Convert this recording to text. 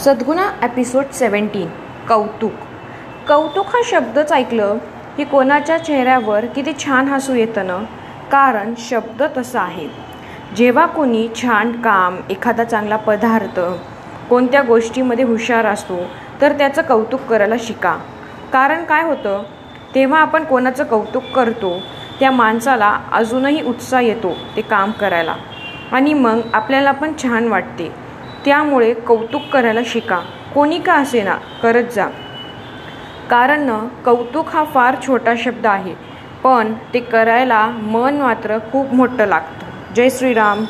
सद्गुणा episode seventeen कौतुक. कौतुक हा शब्दच ऐकलं की कोणाच्या चेहऱ्यावर किती छान हसू येतं ना? कारण शब्द तसा आहे. जेव्हा कोणी छान काम एखादा चांगला पदार्थ कोणत्या गोष्टीमध्ये हुशार असतो तर त्याचं कौतुक करायला शिका. कारण काय होतं? तेव्हा आपण कोणाचं कौतुक करतो त्या माणसाला अजूनही उत्साह येतो ते काम करायला. आणि मग आपल्याला पण छान वाटते. त्यामुळे कौतुक करायला शिका. कोणी का असेना करत जा. कारण कौतुक हा फार छोटा शब्द आहे. पण ते करायला मन मात्र खूप मोठं लागतं. जय श्रीराम.